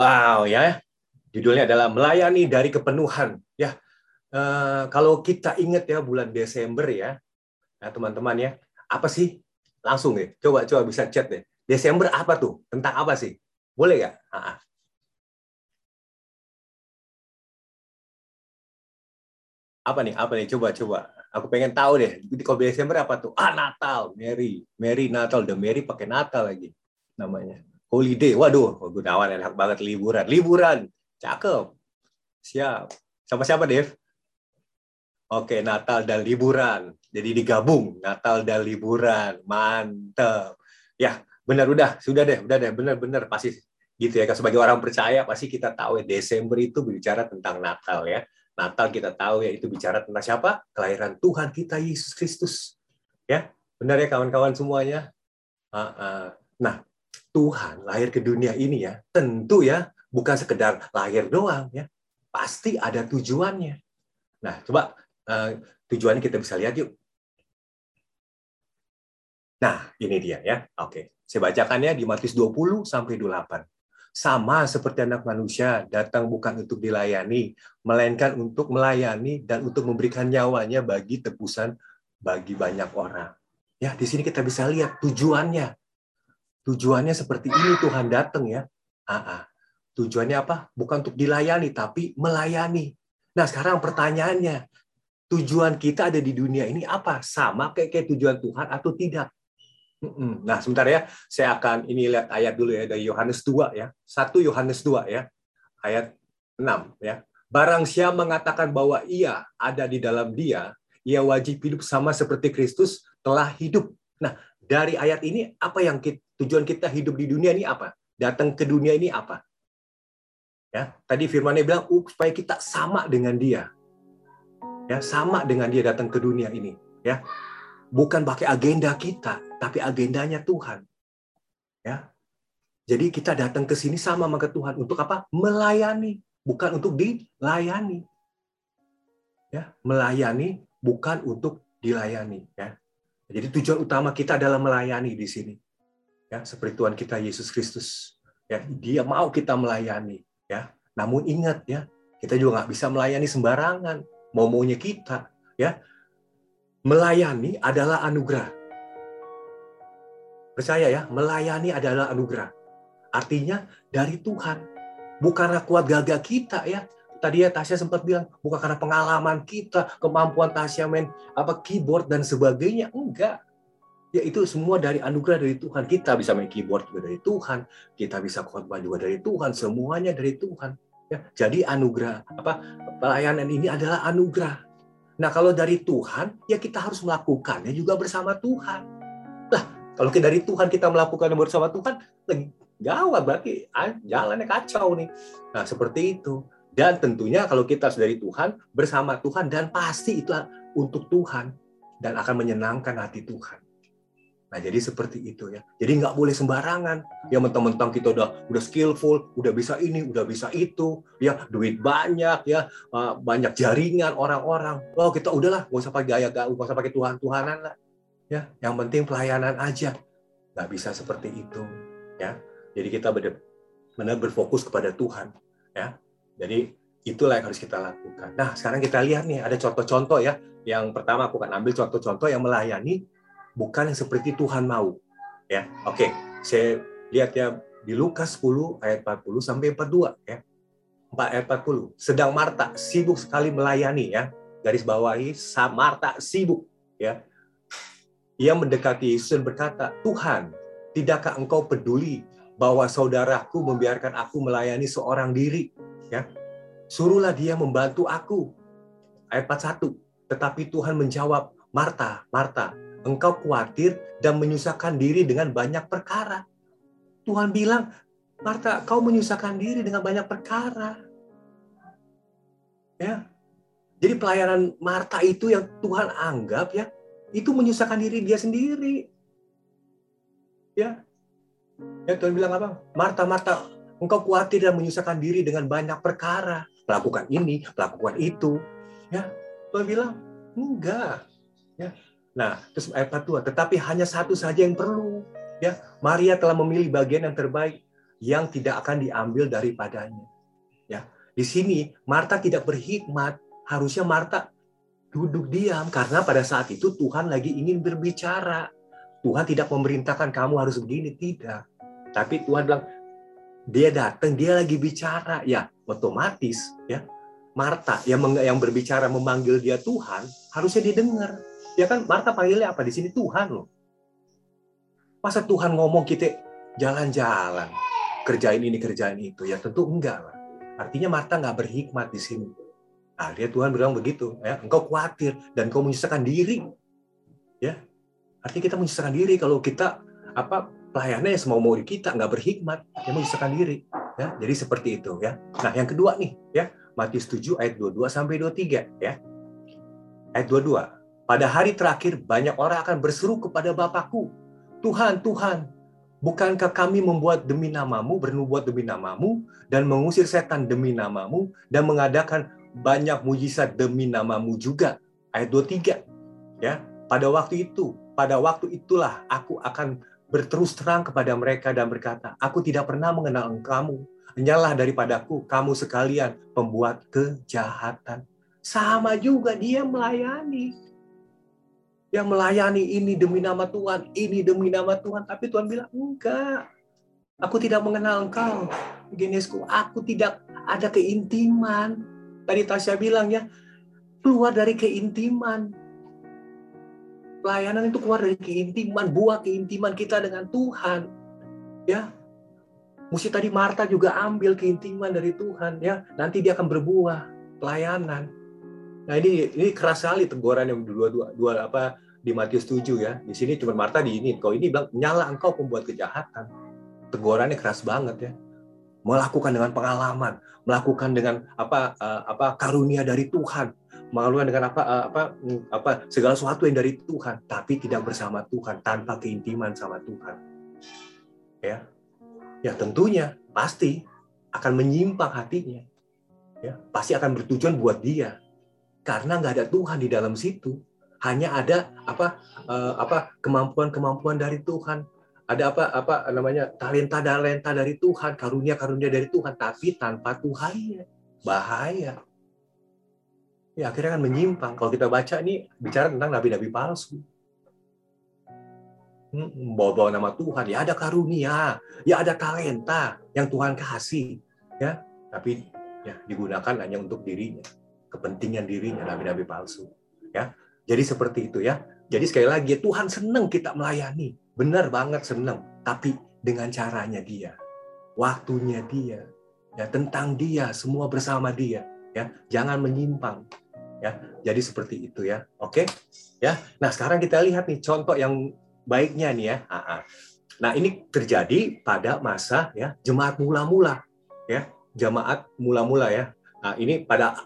Wow ya, judulnya adalah melayani dari kepenuhan. Ya, uh, kalau kita ingat ya bulan Desember ya, ya teman-teman ya, apa sih? Langsung ya, coba coba bisa chat deh. Desember apa tuh? Tentang apa sih? Boleh nggak? Apa nih? Apa nih? Coba coba. Aku pengen tahu deh. Di kalau Desember apa tuh? Ah Natal, Mary, Mary Natal, The Mary pakai Natal lagi namanya. Holiday. Waduh, Gunawan enak banget liburan. Liburan. Cakep. Siap. Sama siapa, Dev? Oke, Natal dan liburan. Jadi digabung Natal dan liburan. Mantep. Ya, benar udah, sudah deh, udah deh, benar-benar pasti gitu ya. Sebagai orang percaya pasti kita tahu ya Desember itu berbicara tentang Natal ya. Natal kita tahu ya itu bicara tentang siapa? Kelahiran Tuhan kita Yesus Kristus. Ya, benar ya kawan-kawan semuanya. Nah, Tuhan lahir ke dunia ini ya, tentu ya bukan sekedar lahir doang ya, pasti ada tujuannya. Nah, coba uh, tujuannya kita bisa lihat yuk. Nah, ini dia ya. Oke, saya bacakannya di Matius 20 sampai 28. Sama seperti anak manusia datang bukan untuk dilayani, melainkan untuk melayani dan untuk memberikan nyawanya bagi tebusan bagi banyak orang. Ya, di sini kita bisa lihat tujuannya Tujuannya seperti ini Tuhan datang ya. Ah, ah. Tujuannya apa? Bukan untuk dilayani, tapi melayani. Nah sekarang pertanyaannya, tujuan kita ada di dunia ini apa? Sama kayak, kayak tujuan Tuhan atau tidak? Nah, sebentar ya, saya akan ini lihat ayat dulu ya dari Yohanes 2 ya. 1 Yohanes 2 ya. Ayat 6 ya. Barang siapa mengatakan bahwa ia ada di dalam dia, ia wajib hidup sama seperti Kristus telah hidup. Nah, dari ayat ini apa yang kita, tujuan kita hidup di dunia ini apa? Datang ke dunia ini apa? Ya, tadi firman-Nya bilang supaya kita sama dengan dia. Ya, sama dengan dia datang ke dunia ini, ya. Bukan pakai agenda kita, tapi agendanya Tuhan. Ya. Jadi kita datang ke sini sama sama Tuhan untuk apa? Melayani, bukan untuk dilayani. Ya, melayani bukan untuk dilayani, ya. Jadi tujuan utama kita adalah melayani di sini. Ya, seperti Tuhan kita Yesus Kristus. Ya, dia mau kita melayani, ya. Namun ingat ya, kita juga nggak bisa melayani sembarangan, mau maunya kita, ya. Melayani adalah anugerah. Percaya ya, melayani adalah anugerah. Artinya dari Tuhan, bukan kuat gagah kita ya, tadi ya Tasya sempat bilang bukan karena pengalaman kita, kemampuan Tasya main apa keyboard dan sebagainya, enggak. Ya itu semua dari anugerah dari Tuhan. Kita bisa main keyboard juga dari Tuhan, kita bisa khotbah juga dari Tuhan, semuanya dari Tuhan. Ya, jadi anugerah apa pelayanan ini adalah anugerah. Nah, kalau dari Tuhan, ya kita harus melakukannya juga bersama Tuhan. Lah, kalau dari Tuhan kita melakukannya bersama Tuhan, gawat berarti ah, jalannya kacau nih. Nah, seperti itu. Dan tentunya kalau kita dari Tuhan, bersama Tuhan, dan pasti itu untuk Tuhan, dan akan menyenangkan hati Tuhan. Nah, jadi seperti itu ya. Jadi nggak boleh sembarangan. Ya mentang-mentang kita udah udah skillful, udah bisa ini, udah bisa itu, ya duit banyak, ya uh, banyak jaringan orang-orang. Oh kita udahlah, nggak usah pakai gaya, nggak usah pakai Tuhan-Tuhanan lah. Ya, yang penting pelayanan aja. Nggak bisa seperti itu, ya. Jadi kita benar-benar berfokus kepada Tuhan, ya. Jadi itulah yang harus kita lakukan. Nah, sekarang kita lihat nih ada contoh-contoh ya. Yang pertama aku akan ambil contoh-contoh yang melayani bukan yang seperti Tuhan mau. Ya, oke. Saya lihat ya di Lukas 10 ayat 40 sampai 42 ya. 4 ayat 40. Sedang Marta sibuk sekali melayani ya. Garis bawahi Marta sibuk ya. Ia mendekati Yesus dan berkata, "Tuhan, tidakkah engkau peduli bahwa saudaraku membiarkan aku melayani seorang diri?" Ya suruhlah dia membantu aku. Ayat 41 tetapi Tuhan menjawab Marta Marta engkau khawatir dan menyusahkan diri dengan banyak perkara. Tuhan bilang Marta kau menyusahkan diri dengan banyak perkara. Ya jadi pelayanan Marta itu yang Tuhan anggap ya itu menyusahkan diri dia sendiri. Ya ya Tuhan bilang apa? Marta Marta Engkau khawatir dan menyusahkan diri dengan banyak perkara. Melakukan ini, melakukan itu. Ya, Tuhan bilang, enggak. Ya. Nah, terus ayat 42, tetapi hanya satu saja yang perlu. Ya, Maria telah memilih bagian yang terbaik yang tidak akan diambil daripadanya. Ya, di sini Marta tidak berhikmat, harusnya Marta duduk diam karena pada saat itu Tuhan lagi ingin berbicara. Tuhan tidak memerintahkan kamu harus begini, tidak. Tapi Tuhan bilang, dia datang, dia lagi bicara, ya otomatis ya Marta yang yang berbicara memanggil dia Tuhan harusnya didengar. Ya kan Marta panggilnya apa di sini Tuhan loh. Masa Tuhan ngomong kita jalan-jalan, kerjain ini kerjain itu ya tentu enggak lah. Artinya Marta nggak berhikmat di sini. Nah, dia Tuhan bilang begitu, ya, engkau khawatir dan kau menyusahkan diri. Ya. Artinya kita menyusahkan diri kalau kita apa pelayannya semua mau kita nggak berhikmat, dia menyusahkan diri. Ya, jadi seperti itu ya. Nah, yang kedua nih, ya, Matius 7 ayat 22 sampai 23 ya. Ayat 22. Pada hari terakhir banyak orang akan berseru kepada Bapakku, Tuhan, Tuhan, Bukankah kami membuat demi namamu, bernubuat demi namamu, dan mengusir setan demi namamu, dan mengadakan banyak mujizat demi namamu juga. Ayat 23. Ya, pada waktu itu, pada waktu itulah aku akan berterus terang kepada mereka dan berkata, aku tidak pernah mengenal kamu. Nyalah daripadaku, kamu sekalian pembuat kejahatan. Sama juga dia melayani yang melayani ini demi nama Tuhan, ini demi nama Tuhan. Tapi Tuhan bilang, enggak. Aku tidak mengenal engkau. Genesku, aku tidak ada keintiman. Tadi Tasya bilang ya, keluar dari keintiman. Pelayanan itu keluar dari keintiman, buah keintiman kita dengan Tuhan. Ya, Mesti tadi Marta juga ambil keintiman dari Tuhan ya. Nanti dia akan berbuah pelayanan Nah ini ini keras sekali teguran yang dua dua dua apa di Matius 7 ya. Di sini cuma Marta di ini. Kau ini bilang nyala engkau pembuat kejahatan. Tegurannya keras banget ya. Melakukan dengan pengalaman, melakukan dengan apa uh, apa karunia dari Tuhan, melakukan dengan apa uh, apa apa segala sesuatu yang dari Tuhan, tapi tidak bersama Tuhan, tanpa keintiman sama Tuhan. Ya. Ya tentunya pasti akan menyimpang hatinya. Ya, pasti akan bertujuan buat dia, karena nggak ada Tuhan di dalam situ hanya ada apa uh, apa kemampuan-kemampuan dari Tuhan ada apa apa namanya talenta talenta dari Tuhan karunia karunia dari Tuhan tapi tanpa Tuhannya bahaya ya akhirnya kan menyimpang. Kalau kita baca ini bicara tentang nabi-nabi palsu. Bawa-bawa nama Tuhan. Ya ada karunia. Ya ada talenta yang Tuhan kasih. Ya tapi ya digunakan hanya untuk dirinya. Kepentingan dirinya nabi-nabi palsu. Ya jadi seperti itu ya. Jadi sekali lagi Tuhan senang kita melayani. Benar banget senang. Tapi dengan caranya dia. Waktunya dia. Ya tentang dia. Semua bersama dia. Ya jangan menyimpang ya. Jadi seperti itu ya. Oke? Ya. Nah sekarang kita lihat nih contoh yang baiknya nih ya. Nah ini terjadi pada masa ya jemaat mula-mula ya. Jemaat mula-mula ya. Nah ini pada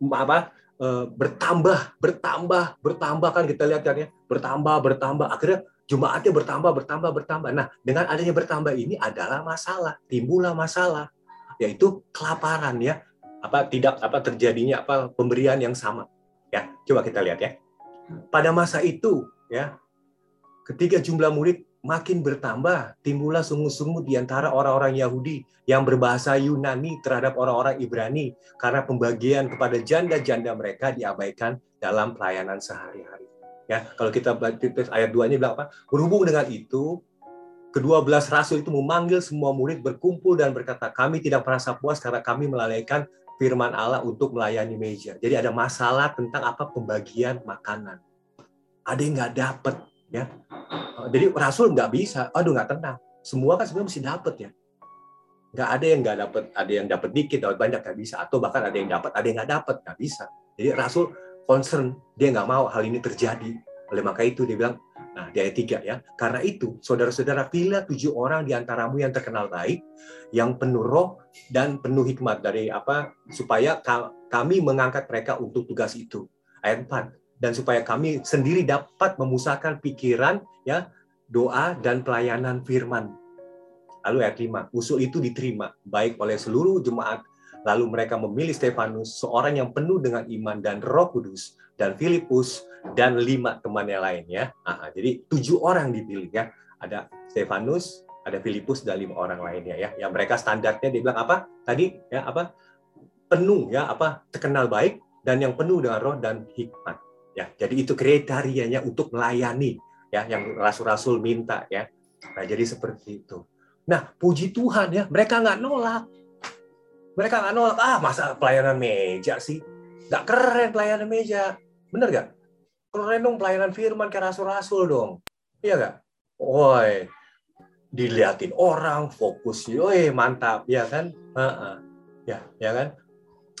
apa eh, bertambah, bertambah, bertambah kan kita lihat kan ya, bertambah, bertambah. Akhirnya jemaatnya bertambah, bertambah, bertambah. Nah, dengan adanya bertambah ini adalah masalah, timbullah masalah, yaitu kelaparan ya, apa tidak apa terjadinya apa pemberian yang sama. Ya, coba kita lihat ya. Pada masa itu ya, ketika jumlah murid makin bertambah, timbullah sungut-sungut di antara orang-orang Yahudi yang berbahasa Yunani terhadap orang-orang Ibrani karena pembagian kepada janda-janda mereka diabaikan dalam pelayanan sehari-hari. Ya, kalau kita baca ayat 2-nya bilang apa? Berhubung dengan itu, kedua belas rasul itu memanggil semua murid berkumpul dan berkata, kami tidak merasa puas karena kami melalaikan firman Allah untuk melayani meja. Jadi ada masalah tentang apa pembagian makanan. Ada yang nggak dapat, ya. Jadi rasul nggak bisa. Aduh nggak tenang. Semua kan sebenarnya mesti dapat ya. Nggak ada yang nggak dapat ada yang dapat dikit dapat banyak nggak bisa. Atau bahkan ada yang dapat ada yang nggak dapat nggak bisa. Jadi rasul concern. Dia nggak mau hal ini terjadi oleh maka itu dia bilang nah di ayat 3 ya karena itu saudara-saudara pilih tujuh orang di antaramu yang terkenal baik yang penuh roh dan penuh hikmat dari apa supaya kami mengangkat mereka untuk tugas itu ayat 4 dan supaya kami sendiri dapat memusahkan pikiran ya doa dan pelayanan firman. Lalu ayat 5, usul itu diterima baik oleh seluruh jemaat lalu mereka memilih Stefanus seorang yang penuh dengan iman dan Roh Kudus dan Filipus dan lima temannya lainnya. Nah, jadi tujuh orang dipilih ya. Ada Stefanus, ada Filipus dan lima orang lainnya ya. Yang mereka standarnya dia bilang apa? Tadi ya apa? Penuh ya apa? Terkenal baik dan yang penuh dengan roh dan hikmat. Ya, jadi itu kriterianya untuk melayani ya yang rasul-rasul minta ya. Nah, jadi seperti itu. Nah, puji Tuhan ya, mereka nggak nolak. Mereka nggak nolak, ah masa pelayanan meja sih? Nggak keren pelayanan meja. Bener nggak? Keren dong pelayanan firman kayak rasul-rasul dong. Iya nggak? Woi, diliatin orang, fokus, woi mantap, ya kan? Uh -uh. Ya, ya kan?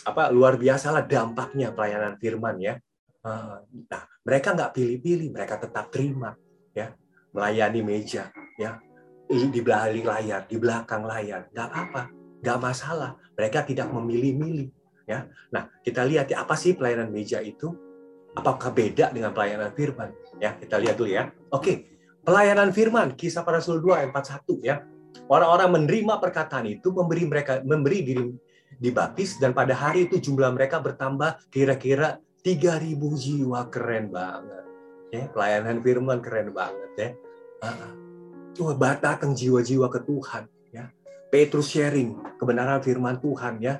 Apa luar biasa lah dampaknya pelayanan firman ya. Nah, mereka nggak pilih-pilih, mereka tetap terima, ya, melayani meja, ya, di belakang layar, di belakang layar, nggak apa, nggak masalah. Mereka tidak memilih-milih, ya. Nah, kita lihat ya apa sih pelayanan meja itu? Apakah beda dengan pelayanan firman? Ya, kita lihat dulu ya. Oke, pelayanan firman, kisah para Rasul 2 ayat 41 ya. Orang-orang menerima perkataan itu memberi mereka memberi diri dibaptis dan pada hari itu jumlah mereka bertambah kira-kira 3000 jiwa keren banget. Ya, pelayanan firman keren banget ya. Tuh datang jiwa-jiwa ke Tuhan ya. Petrus sharing kebenaran firman Tuhan ya.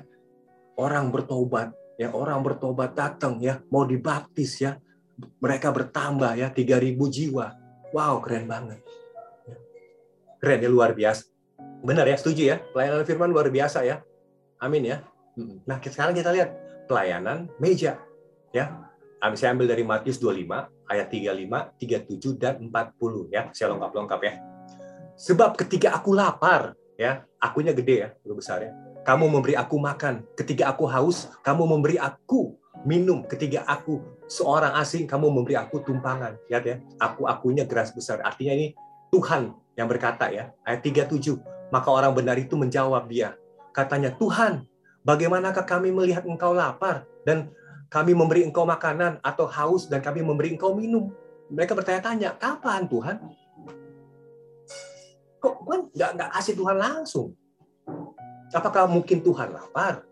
Orang bertobat ya, orang bertobat datang ya, mau dibaptis ya. Mereka bertambah ya 3000 jiwa. Wow, keren banget. Ya. Keren ya luar biasa. Benar ya, setuju ya. Pelayanan firman luar biasa ya. Amin ya. Nah, sekarang kita lihat pelayanan meja ya. Saya ambil dari Matius 25 ayat 35, 37 dan 40 ya. Saya lengkap-lengkap ya. Sebab ketika aku lapar ya, akunya gede ya, lebih besar ya. Kamu memberi aku makan. Ketika aku haus, kamu memberi aku minum. Ketika aku seorang asing, kamu memberi aku tumpangan. Lihat ya, aku akunya geras besar. Artinya ini Tuhan yang berkata ya. Ayat 37. Maka orang benar itu menjawab dia. Katanya, Tuhan, bagaimanakah kami melihat engkau lapar dan kami memberi engkau makanan atau haus dan kami memberi engkau minum. Mereka bertanya-tanya, kapan Tuhan? Kok gue nggak nggak kasih Tuhan langsung? Apakah mungkin Tuhan lapar?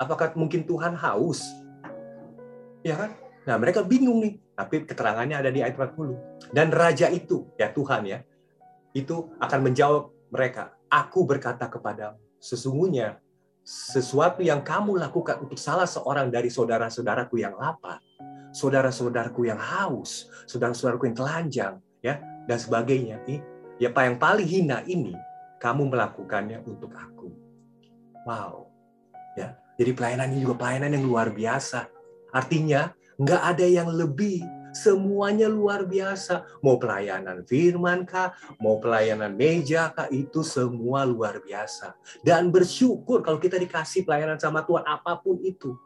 Apakah mungkin Tuhan haus? Ya kan? Nah mereka bingung nih. Tapi keterangannya ada di ayat 40. Dan raja itu, ya Tuhan ya, itu akan menjawab mereka. Aku berkata kepada sesungguhnya sesuatu yang kamu lakukan untuk salah seorang dari saudara-saudaraku yang lapar, saudara-saudaraku yang haus, saudara-saudaraku yang telanjang, ya, dan sebagainya. Ya, yang paling hina ini kamu melakukannya untuk aku. Wow. Ya, jadi pelayanan ini juga pelayanan yang luar biasa. Artinya, nggak ada yang lebih Semuanya luar biasa. Mau pelayanan firman kah, mau pelayanan meja kah, itu semua luar biasa. Dan bersyukur kalau kita dikasih pelayanan sama Tuhan apa pun itu.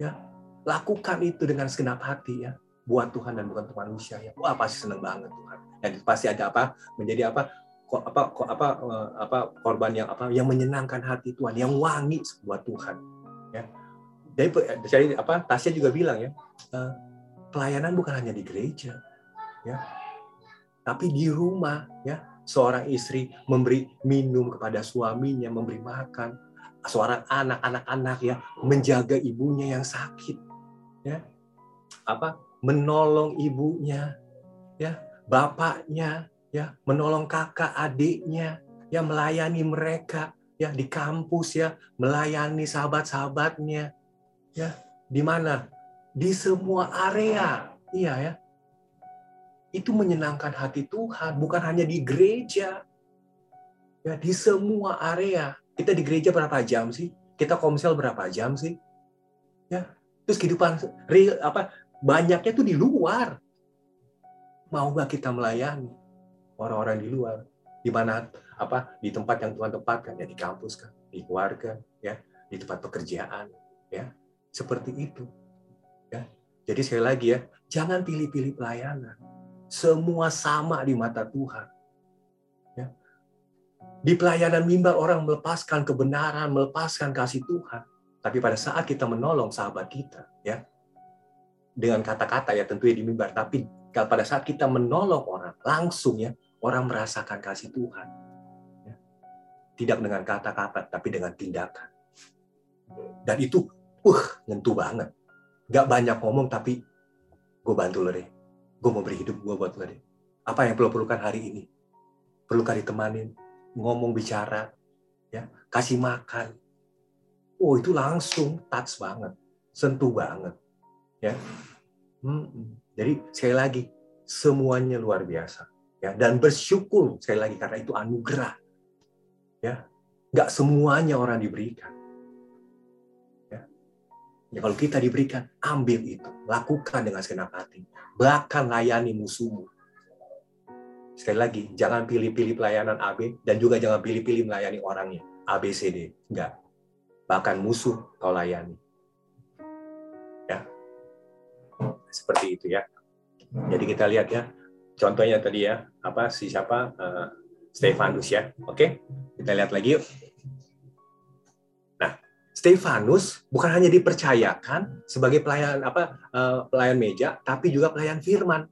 Ya, lakukan itu dengan segenap hati ya. Buat Tuhan dan bukan untuk manusia ya. Wah, pasti senang banget Tuhan. Dan pasti ada apa? Menjadi apa? Apa apa eh, apa korban yang apa yang menyenangkan hati Tuhan, yang wangi buat Tuhan. Ya. Jadi, jadi apa? Tasya juga bilang ya, eh, pelayanan bukan hanya di gereja, ya, tapi di rumah, ya. Seorang istri memberi minum kepada suaminya, memberi makan. Seorang anak, anak-anak ya menjaga ibunya yang sakit, ya. Apa? Menolong ibunya, ya. Bapaknya, ya, menolong kakak adiknya, ya melayani mereka, ya di kampus ya, melayani sahabat-sahabatnya, ya di mana di semua area. Iya ya. Itu menyenangkan hati Tuhan, bukan hanya di gereja. Ya, di semua area. Kita di gereja berapa jam sih? Kita komsel berapa jam sih? Ya. Terus kehidupan real apa banyaknya tuh di luar. Mau gak kita melayani orang-orang di luar? Di mana apa di tempat yang Tuhan tempatkan ya di kampus kan, di keluarga ya, di tempat pekerjaan ya. Seperti itu. Ya. Jadi sekali lagi ya, jangan pilih-pilih pelayanan. Semua sama di mata Tuhan. Ya. Di pelayanan mimbar orang melepaskan kebenaran, melepaskan kasih Tuhan. Tapi pada saat kita menolong sahabat kita, ya dengan kata-kata ya tentunya di mimbar, tapi pada saat kita menolong orang langsung ya orang merasakan kasih Tuhan. Ya. Tidak dengan kata-kata, tapi dengan tindakan. Dan itu, uh, nyentuh banget. Gak banyak ngomong tapi gue bantu lo deh. Gue mau beri hidup gue buat lo deh. Apa yang lo perlukan hari ini? perlu kali temanin, ngomong bicara, ya kasih makan. Oh itu langsung touch banget, sentuh banget, ya. Hmm. Jadi sekali lagi semuanya luar biasa, ya dan bersyukur sekali lagi karena itu anugerah, ya. Nggak semuanya orang diberikan. Ya. ya kalau kita diberikan, ambil itu, lakukan dengan segenap hati, bahkan layani musuhmu Sekali lagi, jangan pilih-pilih pelayanan AB dan juga jangan pilih-pilih melayani orangnya. ABCD. Enggak. Bahkan musuh kau layani. Ya. Seperti itu ya. Jadi kita lihat ya. Contohnya tadi ya, apa si siapa? Uh, Stefanus ya. Oke. Kita lihat lagi yuk. Nah, Stefanus bukan hanya dipercayakan sebagai pelayan apa uh, pelayan meja, tapi juga pelayan firman.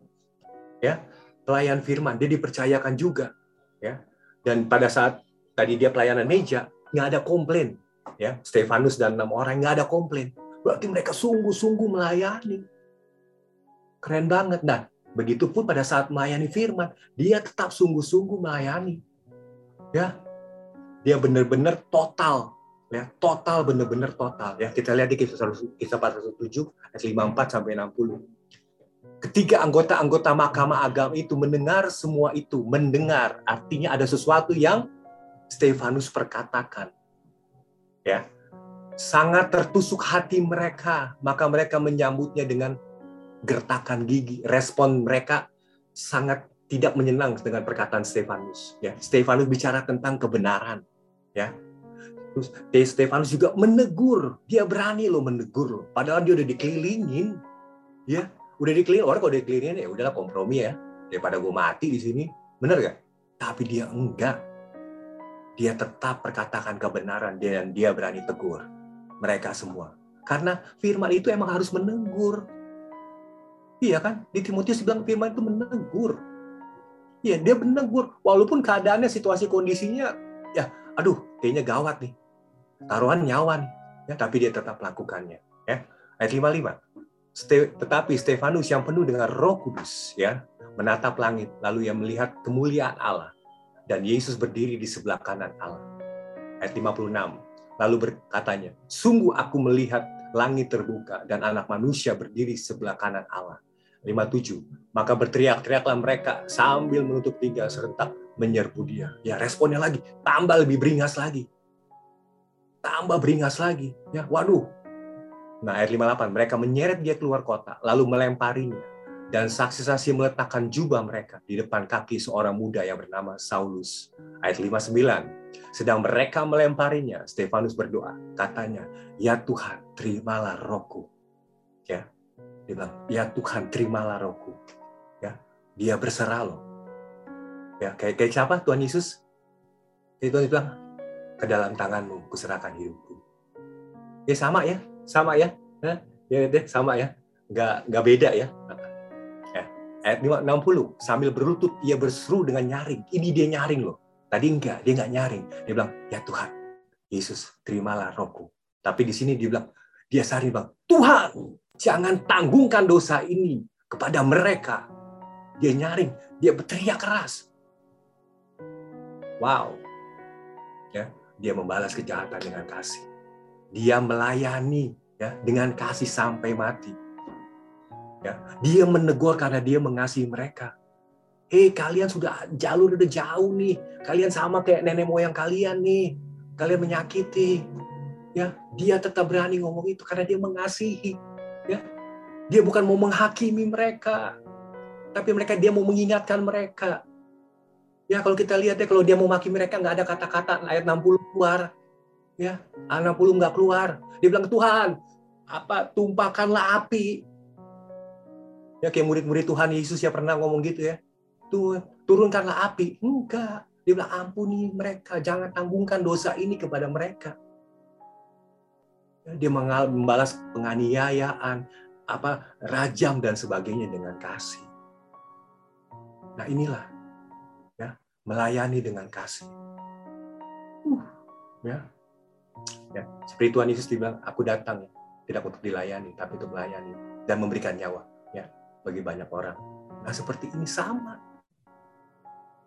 Ya, pelayan firman, dia dipercayakan juga, ya. Dan pada saat tadi dia pelayanan meja, nggak ada komplain, ya. Stefanus dan enam orang nggak ada komplain. Berarti mereka sungguh-sungguh melayani. Keren banget. Nah, begitupun pada saat melayani firman, dia tetap sungguh-sungguh melayani. Ya, dia benar-benar total ya total benar-benar total ya kita lihat di kisah kisah 407 ayat 54 sampai 60 Ketiga anggota-anggota Mahkamah Agama itu mendengar semua itu, mendengar artinya ada sesuatu yang Stefanus perkatakan. Ya. Sangat tertusuk hati mereka, maka mereka menyambutnya dengan gertakan gigi. Respon mereka sangat tidak menyenang dengan perkataan Stefanus. Ya, Stefanus bicara tentang kebenaran. Ya, Terus Stefanus juga menegur. Dia berani loh menegur loh. Padahal dia udah dikelilingin. Ya, udah dikeliling orang kalau udah dikelilingin ya udahlah kompromi ya daripada gue mati di sini bener gak tapi dia enggak dia tetap perkatakan kebenaran dan dia berani tegur mereka semua karena firman itu emang harus menegur iya kan? Di Timotius bilang firman itu menegur. Iya dia menegur. Walaupun keadaannya situasi kondisinya ya aduh kayaknya gawat nih. Taruhan nyawa nih ya tapi dia tetap lakukannya ya. Ayat 55 tetapi Stefanus yang penuh dengan Roh Kudus ya menatap langit lalu ia melihat kemuliaan Allah. Dan Yesus berdiri di sebelah kanan Allah. Ayat 56. Lalu berkatanya, "Sungguh aku melihat langit terbuka dan anak manusia berdiri sebelah kanan Allah." 57. Maka berteriak-teriaklah mereka sambil menutup tiga serentak menyerbu dia. Ya responnya lagi, tambah lebih beringas lagi. Tambah beringas lagi. Ya, waduh, Nah, ayat 58, mereka menyeret dia keluar kota, lalu melemparinya. Dan saksi-saksi meletakkan jubah mereka di depan kaki seorang muda yang bernama Saulus. Ayat 59, sedang mereka melemparinya, Stefanus berdoa. Katanya, ya Tuhan, terimalah rohku. Ya, dia bilang, ya Tuhan, terimalah rohku. Ya, dia berserah loh. Ya, kayak, kayak siapa Tuhan Yesus? Jadi Tuhan bilang, ke dalam tanganmu kuserahkan hidupku. Ya sama ya, sama ya Hah? ya deh sama ya nggak nggak beda ya ya ayat 60 sambil berlutut ia berseru dengan nyaring ini dia nyaring loh tadi enggak dia nggak nyaring dia bilang ya Tuhan Yesus terimalah rohku tapi di sini dia bilang dia sari bang Tuhan jangan tanggungkan dosa ini kepada mereka dia nyaring dia berteriak keras wow ya dia membalas kejahatan dengan kasih dia melayani ya dengan kasih sampai mati. Ya, dia menegur karena dia mengasihi mereka. Hei, kalian sudah jalur udah jauh nih. Kalian sama kayak nenek moyang kalian nih. Kalian menyakiti. Ya, dia tetap berani ngomong itu karena dia mengasihi. Ya, dia bukan mau menghakimi mereka, tapi mereka dia mau mengingatkan mereka. Ya, kalau kita lihat ya, kalau dia mau maki mereka nggak ada kata-kata. Ayat 60 keluar. Ya anak puluh nggak keluar. Dia bilang Tuhan apa tumpahkanlah api. Ya kayak murid-murid Tuhan Yesus ya pernah ngomong gitu ya. Tuh turunkanlah api. Enggak. Dia bilang ampuni mereka jangan tanggungkan dosa ini kepada mereka dia membalas penganiayaan apa rajam dan sebagainya dengan kasih nah inilah ya melayani dengan kasih uh, ya Ya, seperti Tuhan Yesus dibilang, aku datang ya, tidak untuk dilayani, tapi untuk melayani dan memberikan nyawa ya bagi banyak orang. Nah, seperti ini sama.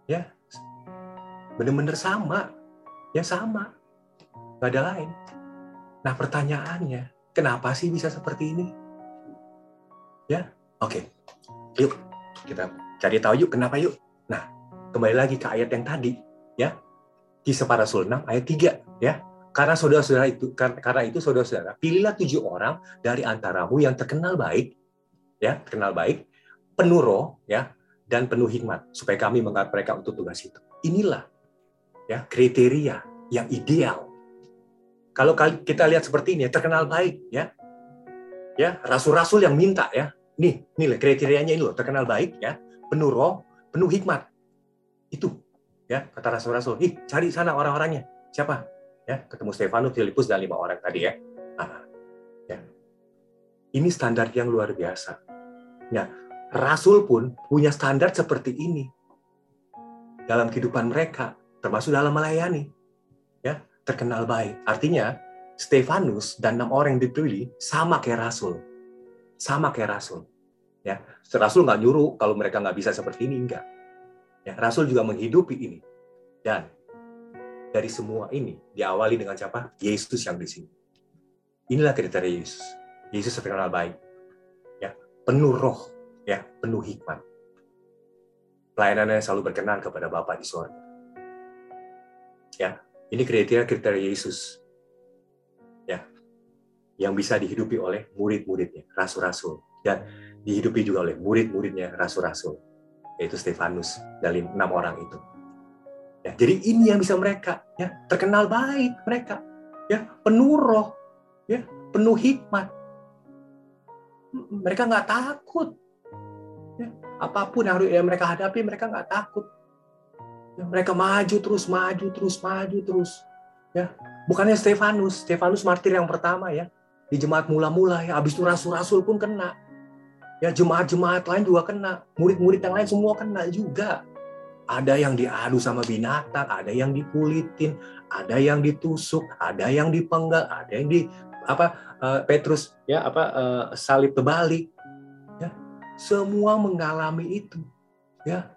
Ya. Benar-benar sama. Ya sama. Nggak ada lain. Nah pertanyaannya, kenapa sih bisa seperti ini? Ya, oke. Yuk, kita cari tahu yuk kenapa yuk. Nah, kembali lagi ke ayat yang tadi. Ya, Kisah para Rasul 6 ayat 3. Ya, karena saudara-saudara itu karena itu saudara-saudara pilihlah tujuh orang dari antaramu yang terkenal baik ya terkenal baik penuh roh ya dan penuh hikmat supaya kami mengangkat mereka untuk tugas itu inilah ya kriteria yang ideal kalau kita lihat seperti ini, terkenal baik, ya, ya rasul-rasul yang minta, ya, nih, nih kriterianya ini loh, terkenal baik, ya, penuh roh, penuh hikmat, itu, ya, kata rasul-rasul, ih, cari sana orang-orangnya, siapa, ya, ketemu Stefanus, Filipus dan lima orang tadi, ya, nah, ya, ini standar yang luar biasa, ya, rasul pun punya standar seperti ini. Dalam kehidupan mereka, termasuk dalam melayani, ya, terkenal baik. Artinya, Stefanus dan enam orang yang dipilih sama kayak Rasul. Sama kayak Rasul. Ya, Rasul nggak nyuruh kalau mereka nggak bisa seperti ini, enggak. Ya, Rasul juga menghidupi ini. Dan dari semua ini diawali dengan siapa? Yesus yang di sini. Inilah kriteria Yesus. Yesus terkenal baik. Ya, penuh roh, ya, penuh hikmat. Pelayanannya selalu berkenan kepada Bapa di sorga. Ya, ini kriteria-kriteria Yesus. Ya. Yang bisa dihidupi oleh murid-muridnya, rasul-rasul. Dan dihidupi juga oleh murid-muridnya, rasul-rasul. Yaitu Stefanus dari enam orang itu. Ya, jadi ini yang bisa mereka ya terkenal baik mereka ya penuh roh ya penuh hikmat mereka nggak takut ya, apa pun yang mereka hadapi mereka nggak takut Ya, mereka maju terus, maju terus, maju terus. Ya, bukannya Stefanus, Stefanus martir yang pertama ya di jemaat mula-mula ya. Habis itu rasul-rasul pun kena. Ya jemaat-jemaat lain juga kena, murid-murid yang lain semua kena juga. Ada yang diadu sama binatang, ada yang dikulitin, ada yang ditusuk, ada yang dipenggal, ada yang di apa uh, Petrus ya apa uh, salib terbalik. Ya, semua mengalami itu. Ya,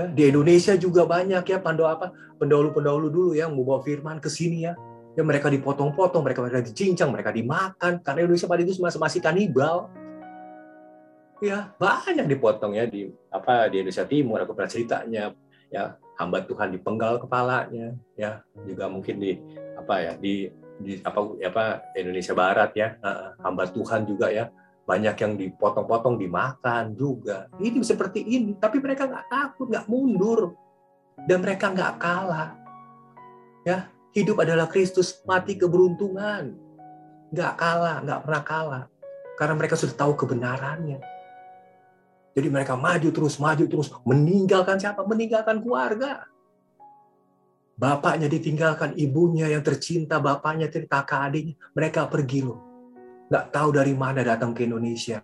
Ya, di Indonesia juga banyak ya pandu apa pendahulu-pendahulu dulu yang membawa firman ke sini ya. Ya mereka dipotong-potong, mereka mereka dicincang, mereka dimakan karena Indonesia pada itu masih masih kanibal. Ya, banyak dipotong ya di apa di Indonesia Timur aku pernah ceritanya ya hamba Tuhan dipenggal kepalanya ya juga mungkin di apa ya di di apa apa Indonesia Barat ya hamba Tuhan juga ya banyak yang dipotong-potong dimakan juga. Ini seperti ini, tapi mereka nggak takut, nggak mundur, dan mereka nggak kalah. Ya, hidup adalah Kristus, mati keberuntungan, nggak kalah, nggak pernah kalah, karena mereka sudah tahu kebenarannya. Jadi mereka maju terus, maju terus, meninggalkan siapa? Meninggalkan keluarga. Bapaknya ditinggalkan, ibunya yang tercinta, bapaknya cerita kakak adiknya, mereka pergi loh nggak tahu dari mana datang ke Indonesia.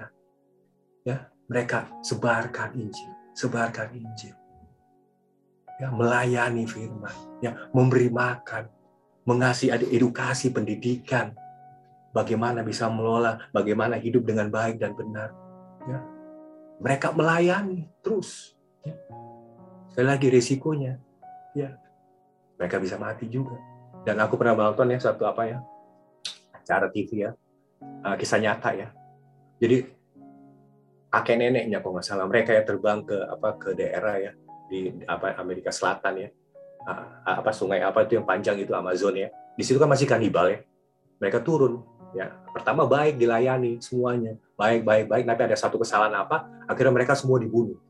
Ya, mereka sebarkan Injil, sebarkan Injil. Ya, melayani firman, ya, memberi makan, mengasih edukasi pendidikan, bagaimana bisa melola, bagaimana hidup dengan baik dan benar. Ya. Mereka melayani terus. Ya. Sekali lagi risikonya, ya, mereka bisa mati juga. Dan aku pernah menonton ya satu apa ya acara TV ya, uh, kisah nyata ya. Jadi kakek neneknya kalau nggak salah mereka yang terbang ke apa ke daerah ya di apa Amerika Selatan ya. Uh, apa sungai apa itu yang panjang itu Amazon ya. Di situ kan masih kanibal ya. Mereka turun ya. Pertama baik dilayani semuanya. Baik baik baik. Tapi ada satu kesalahan apa akhirnya mereka semua dibunuh.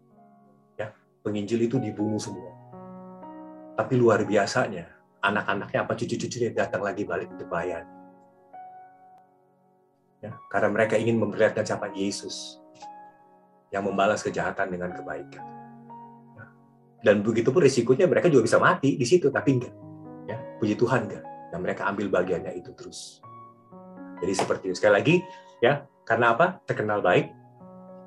Ya penginjil itu dibunuh semua. Tapi luar biasanya anak-anaknya apa cucu-cucunya datang lagi balik untuk melayani Ya, karena mereka ingin memperlihatkan siapa Yesus yang membalas kejahatan dengan kebaikan. Ya. Dan begitu pun risikonya mereka juga bisa mati di situ, tapi enggak. Ya, puji Tuhan enggak. Dan mereka ambil bagiannya itu terus. Jadi seperti itu. Sekali lagi, ya, karena apa? Terkenal baik,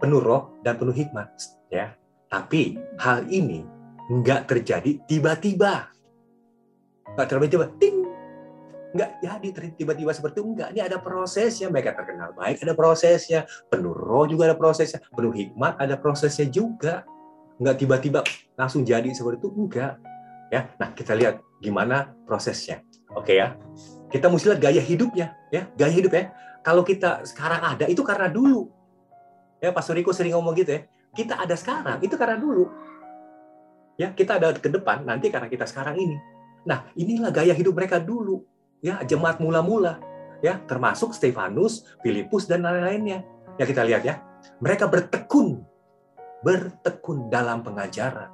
penuh roh dan penuh hikmat. Ya, tapi hal ini enggak terjadi tiba-tiba. Enggak terjadi tiba-tiba, nggak jadi tiba-tiba seperti itu enggak ini ada prosesnya mereka terkenal baik ada prosesnya penuh roh juga ada prosesnya penuh hikmat ada prosesnya juga nggak tiba-tiba langsung jadi seperti itu enggak Ya, nah kita lihat gimana prosesnya. Oke ya. Kita mesti lihat gaya hidupnya, ya, gaya hidup ya. Kalau kita sekarang ada itu karena dulu. Ya, Pak Suriko sering ngomong gitu ya. Kita ada sekarang itu karena dulu. Ya, kita ada ke depan nanti karena kita sekarang ini. Nah, inilah gaya hidup mereka dulu. Ya, jemaat mula-mula. Ya, termasuk Stefanus, Filipus dan lain-lainnya. Ya kita lihat ya. Mereka bertekun bertekun dalam pengajaran.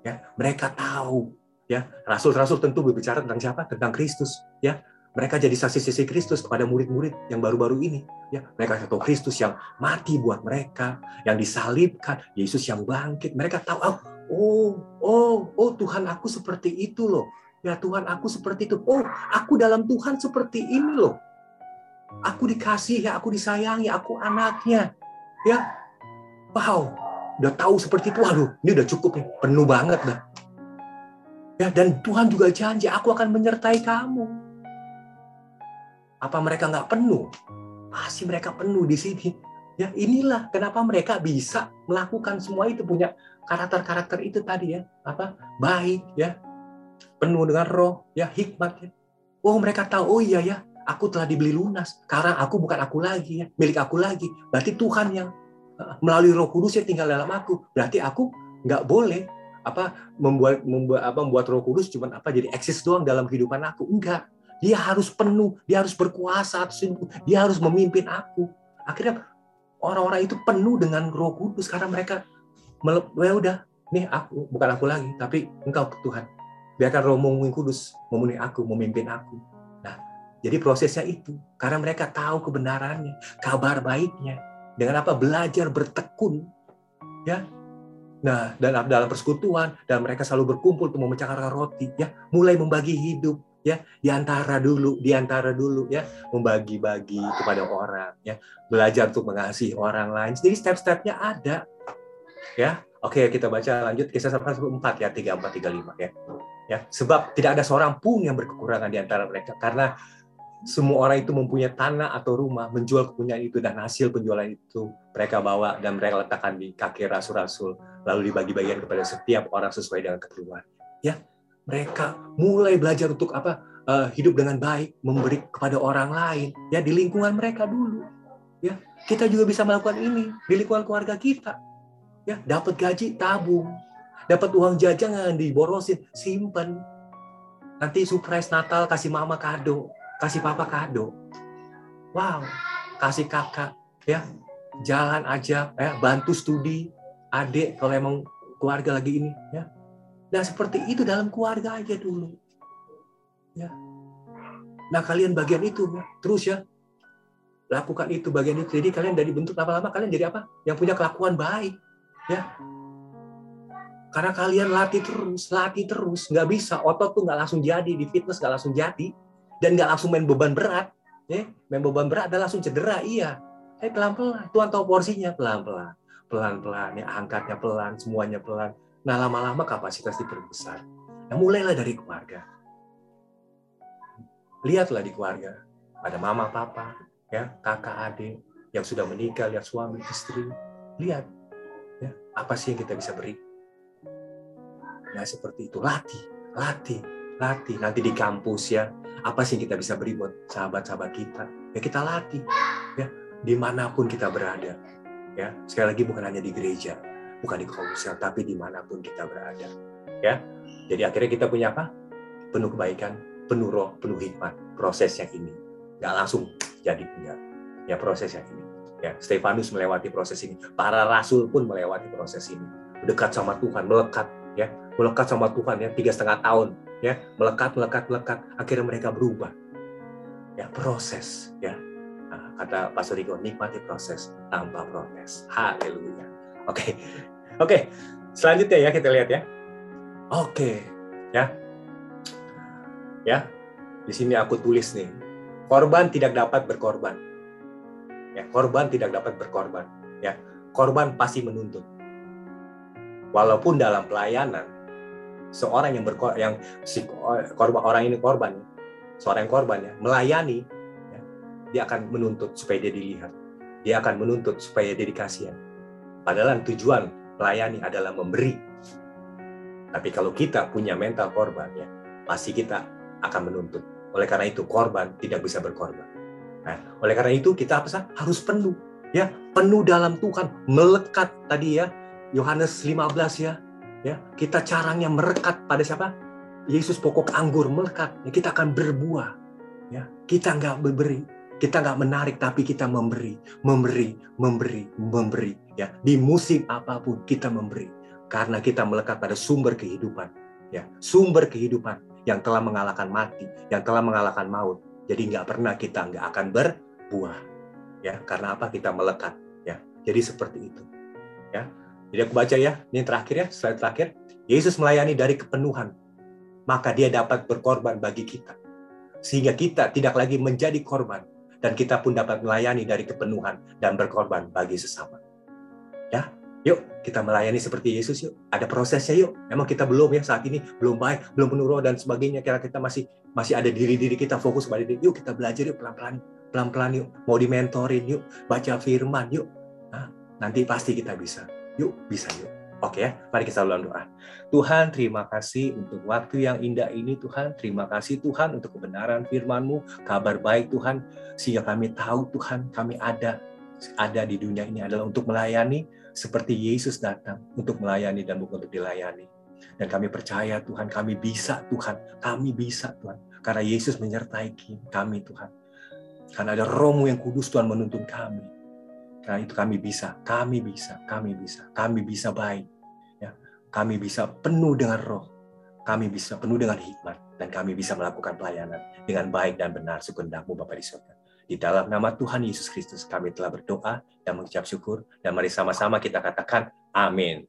Ya, mereka tahu ya rasul-rasul tentu berbicara tentang siapa tentang Kristus ya mereka jadi saksi-saksi Kristus kepada murid-murid yang baru-baru ini ya mereka tahu Kristus yang mati buat mereka yang disalibkan Yesus yang bangkit mereka tahu oh oh oh, oh Tuhan aku seperti itu loh ya Tuhan aku seperti itu oh aku dalam Tuhan seperti ini loh aku dikasih ya aku disayangi aku anaknya ya wow udah tahu seperti itu waduh ini udah cukup nih penuh banget dah Ya, dan Tuhan juga janji, aku akan menyertai kamu. Apa mereka nggak penuh? Pasti mereka penuh di sini. Ya, inilah kenapa mereka bisa melakukan semua itu punya karakter-karakter itu tadi ya, apa? Baik ya. Penuh dengan roh, ya, hikmat ya. Oh, mereka tahu, oh iya ya, aku telah dibeli lunas. Sekarang aku bukan aku lagi ya, milik aku lagi. Berarti Tuhan yang eh, melalui Roh Kudus yang tinggal dalam aku. Berarti aku nggak boleh apa membuat membuat apa membuat Roh Kudus cuma apa jadi eksis doang dalam kehidupan aku. Enggak. Dia harus penuh, dia harus berkuasa, dia harus memimpin aku. Akhirnya orang-orang itu penuh dengan Roh Kudus karena mereka ya udah, nih aku bukan aku lagi, tapi Engkau Tuhan. Biarkan Roh Mungkin Kudus memenuhi aku, memimpin aku. Nah, jadi prosesnya itu karena mereka tahu kebenarannya, kabar baiknya. Dengan apa? Belajar bertekun ya Nah, dalam dalam persekutuan dan mereka selalu berkumpul untuk memecahkan roti ya, mulai membagi hidup ya, di antara dulu, di antara dulu ya, membagi-bagi kepada orang ya, belajar untuk mengasihi orang lain. Jadi step-stepnya ada. Ya. Oke, kita baca lanjut kisah 1 4 ya, 34 35 ya. Ya, sebab tidak ada seorang pun yang berkekurangan di antara mereka karena semua orang itu mempunyai tanah atau rumah, menjual kepunyaan itu dan hasil penjualan itu mereka bawa dan mereka letakkan di kaki rasul-rasul, lalu dibagi-bagikan kepada setiap orang sesuai dengan keperluan. Ya, mereka mulai belajar untuk apa? Uh, hidup dengan baik, memberi kepada orang lain, ya di lingkungan mereka dulu. Ya, kita juga bisa melakukan ini di lingkungan keluarga kita. Ya, dapat gaji tabung, dapat uang jajan yang diborosin, simpan. Nanti surprise Natal kasih mama kado, kasih papa kado. Wow, kasih kakak, ya jalan aja, ya bantu studi, adik kalau emang keluarga lagi ini, ya. Nah seperti itu dalam keluarga aja dulu, ya. Nah kalian bagian itu, ya. terus ya lakukan itu bagian itu. Jadi kalian dari bentuk lama-lama kalian jadi apa? Yang punya kelakuan baik, ya. Karena kalian latih terus, latih terus, nggak bisa otot tuh nggak langsung jadi di fitness nggak langsung jadi. Dan nggak langsung main beban berat ya. Main beban berat dan langsung cedera iya. Eh pelan pelan Tuhan tahu porsinya. Pelan pelan pelan pelan ya angkatnya pelan semuanya pelan. Nah lama lama kapasitas diperbesar. Nah mulailah dari keluarga. Lihatlah di keluarga ada mama papa ya kakak adik yang sudah menikah lihat suami istri. Lihat ya apa sih yang kita bisa beri nah seperti itu. Latih latih latih. Nanti di kampus ya apa sih yang kita bisa beri buat sahabat-sahabat kita? Ya kita latih ya di mana pun kita berada ya. Sekali lagi bukan hanya di gereja bukan di komsel tapi di mana pun kita berada ya. Jadi akhirnya kita punya apa? Penuh kebaikan penuh roh penuh hikmat. Proses yang ini. Nggak langsung jadi enggak ya proses yang ini ya. Stefanus melewati proses ini. Para rasul pun melewati proses ini. Dekat sama Tuhan melekat ya. Melekat sama Tuhan ya tiga setengah tahun ya. Melekat melekat melekat. Akhirnya mereka berubah. Ya proses ya. Nah, kata Pak Suriko nikmati proses tanpa protes haleluya. Oke. Oke selanjutnya ya kita lihat ya. Oke ya. Ya di sini aku tulis nih korban tidak dapat berkorban. Ya korban tidak dapat berkorban. Ya korban pasti menuntut walaupun dalam pelayanan seorang yang berkor yang si korban orang ini korban seorang korban ya melayani ya, dia akan menuntut supaya dia dilihat dia akan menuntut supaya dia dikasih padahal tujuan melayani adalah memberi Tapi kalau kita punya mental korban, ya pasti kita akan menuntut. Oleh karena itu korban tidak bisa berkorban. Nah, oleh karena itu kita apa? Harus penuh, ya penuh dalam Tuhan, melekat tadi ya Yohanes 15 ya, ya kita caranya merekat pada siapa? Yesus pokok anggur melekat, ya, kita akan berbuah, ya kita nggak memberi, kita nggak menarik tapi kita memberi, memberi, memberi, memberi, ya di musim apa pun kita memberi. Karena kita melekat pada sumber kehidupan. Ya sumber kehidupan yang telah mengalahkan mati yang telah mengalahkan maut. Jadi nggak pernah kita nggak akan berbuah. Ya karena apa? Kita melekat. Ya jadi seperti itu. Ya jadi aku baca ya ini terakhir ya slide terakhir Yesus melayani dari kepenuhan maka dia dapat berkorban bagi kita sehingga kita tidak lagi menjadi korban dan kita pun dapat melayani dari kepenuhan dan berkorban bagi sesama ya Yuk kita melayani seperti Yesus yuk. Ada prosesnya yuk. Memang kita belum ya saat ini belum baik, belum penuh roh dan sebagainya. Kira kita masih masih ada diri-diri kita fokus pada diri. Yuk kita belajar yuk pelan-pelan, pelan-pelan yuk. Mau dimentorin yuk, baca firman yuk. Nah, nanti pasti kita bisa. Yuk bisa yuk. Oke ya, mari kita ulang doa. Tuhan, terima kasih untuk waktu yang indah ini Tuhan. Terima kasih Tuhan untuk kebenaran firman-Mu, kabar baik Tuhan. Sehingga kami tahu Tuhan, kami ada ada di dunia ini adalah untuk melayani seperti Yesus datang untuk melayani dan bukan untuk dilayani. Dan kami percaya Tuhan, kami bisa Tuhan, kami bisa Tuhan. Karena Yesus menyertai kami Tuhan. Karena ada rohmu yang kudus Tuhan menuntun kami. Karena itu kami bisa, kami bisa, kami bisa, kami bisa baik. Ya, kami bisa penuh dengan roh, kami bisa penuh dengan hikmat, dan kami bisa melakukan pelayanan dengan baik dan benar sekundakmu Bapak di surga. Di dalam nama Tuhan Yesus Kristus kami telah berdoa dan mengucap syukur. Dan mari sama-sama kita katakan amin.